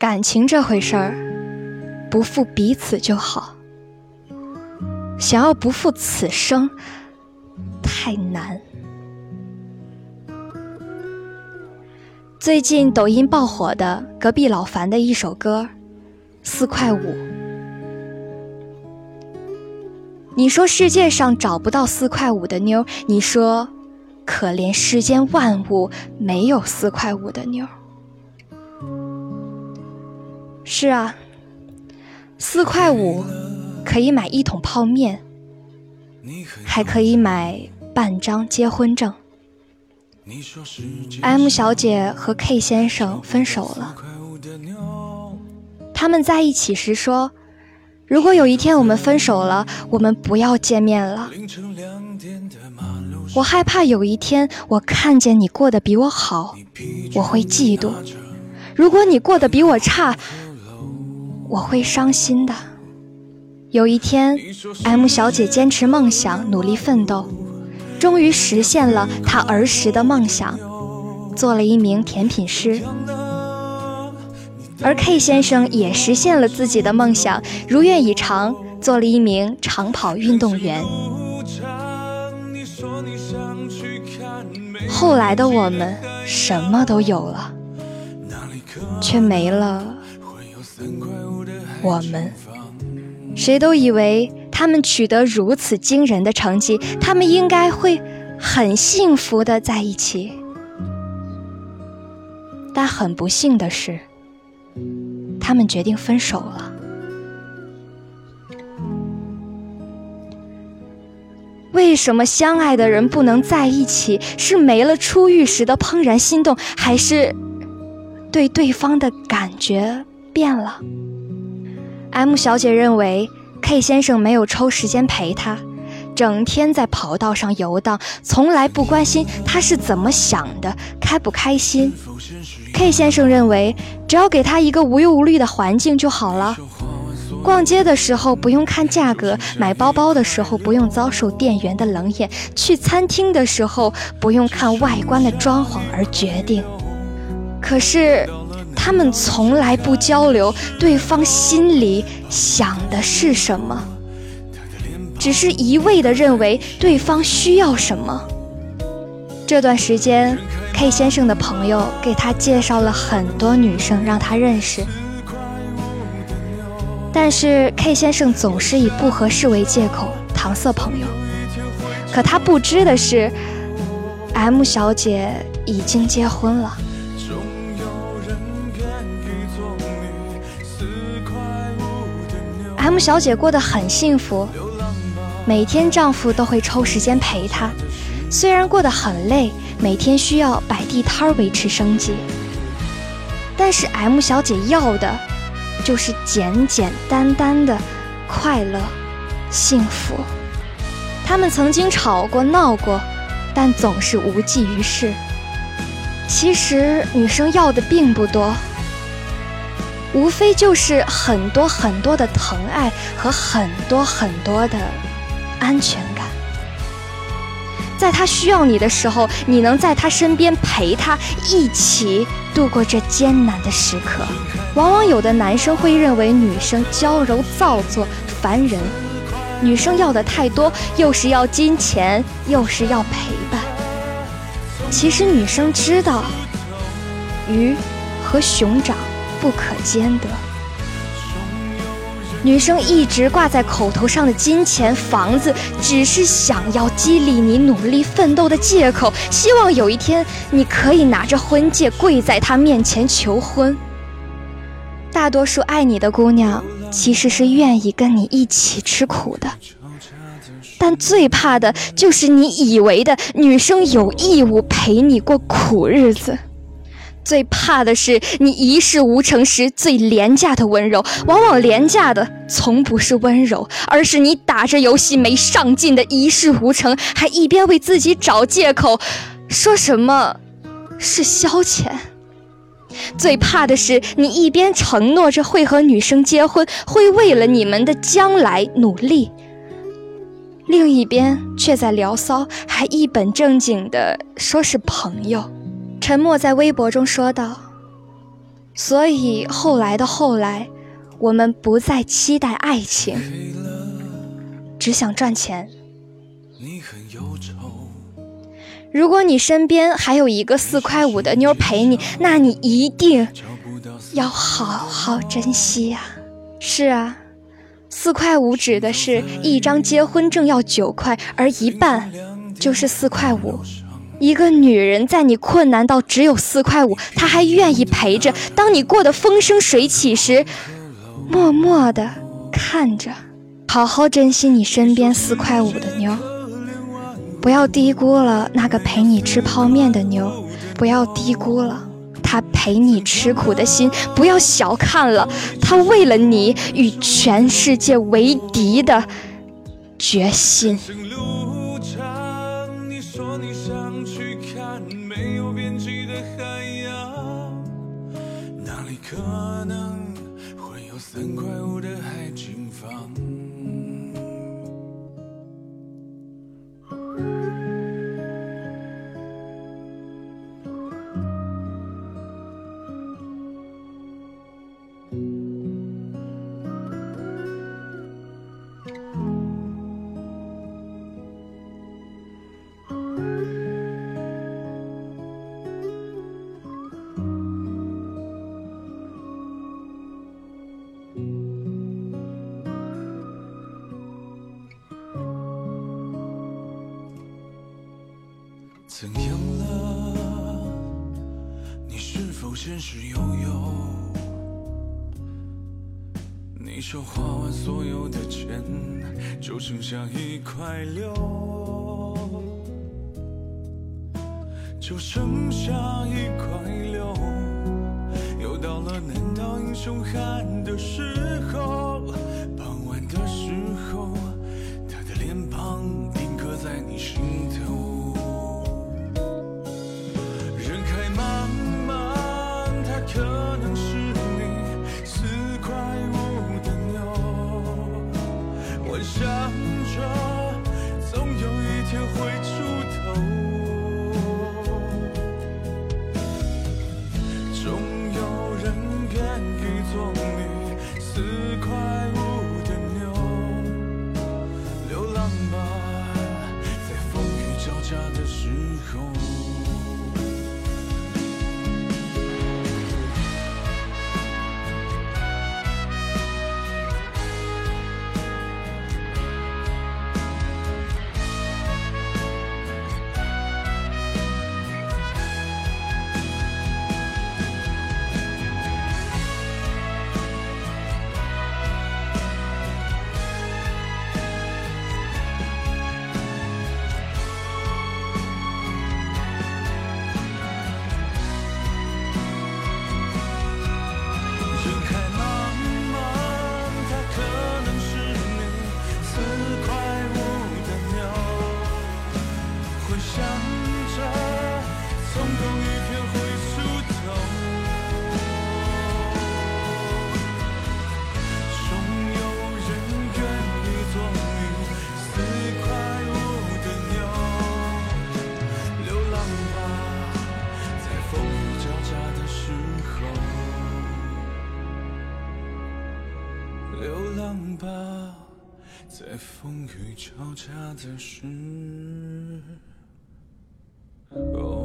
感情这回事儿，不负彼此就好。想要不负此生，太难。最近抖音爆火的隔壁老樊的一首歌，《四块五》。你说世界上找不到四块五的妞，你说可怜世间万物没有四块五的妞。是啊，四块五可以买一桶泡面，还可以买半张结婚证。M 小姐和 K 先生分手了。他们在一起时说：“如果有一天我们分手了，我们不要见面了。我害怕有一天我看见你过得比我好，我会嫉妒；如果你过得比我差，我会伤心的。有一天，M 小姐坚持梦想，努力奋斗。”终于实现了她儿时的梦想，做了一名甜品师。而 K 先生也实现了自己的梦想，如愿以偿，做了一名长跑运动员。后来的我们什么都有了，却没了我们。谁都以为。他们取得如此惊人的成绩，他们应该会很幸福的在一起。但很不幸的是，他们决定分手了。为什么相爱的人不能在一起？是没了初遇时的怦然心动，还是对对方的感觉变了？M 小姐认为。K 先生没有抽时间陪她，整天在跑道上游荡，从来不关心她是怎么想的，开不开心。K 先生认为，只要给她一个无忧无虑的环境就好了。逛街的时候不用看价格，买包包的时候不用遭受店员的冷眼，去餐厅的时候不用看外观的装潢而决定。可是。他们从来不交流对方心里想的是什么，只是一味的认为对方需要什么。这段时间，K 先生的朋友给他介绍了很多女生让他认识，但是 K 先生总是以不合适为借口搪塞朋友。可他不知的是，M 小姐已经结婚了。M 小姐过得很幸福，每天丈夫都会抽时间陪她。虽然过得很累，每天需要摆地摊维持生计，但是 M 小姐要的，就是简简单单的快乐、幸福。他们曾经吵过、闹过，但总是无济于事。其实女生要的并不多。无非就是很多很多的疼爱和很多很多的安全感，在他需要你的时候，你能在他身边陪他一起度过这艰难的时刻。往往有的男生会认为女生娇柔造作、烦人，女生要的太多，又是要金钱，又是要陪伴。其实女生知道，鱼和熊掌。不可兼得。女生一直挂在口头上的金钱、房子，只是想要激励你努力奋斗的借口，希望有一天你可以拿着婚戒跪在她面前求婚。大多数爱你的姑娘，其实是愿意跟你一起吃苦的，但最怕的就是你以为的女生有义务陪你过苦日子。最怕的是你一事无成时最廉价的温柔，往往廉价的从不是温柔，而是你打着游戏没上进的一事无成，还一边为自己找借口，说什么是消遣。最怕的是你一边承诺着会和女生结婚，会为了你们的将来努力，另一边却在聊骚，还一本正经的说是朋友。沉默在微博中说道：“所以后来的后来，我们不再期待爱情，只想赚钱。如果你身边还有一个四块五的妞陪你，那你一定要好好珍惜呀。是啊，四块五指的是一张结婚证要九块，而一半就是四块五。一个女人在你困难到只有四块五，她还愿意陪着；当你过得风生水起时，默默的看着。好好珍惜你身边四块五的妞。不要低估了那个陪你吃泡面的妞，不要低估了他陪你吃苦的心，不要小看了他为了你与全世界为敌的决心。能会有三块五的海景房？怎样了？你是否现实悠悠？你说花完所有的钱，就剩下一块六，就剩下一块六。又到了难倒英雄汉的时候，傍晚的时候，他的脸庞定格在你心头。风雨交加的时候。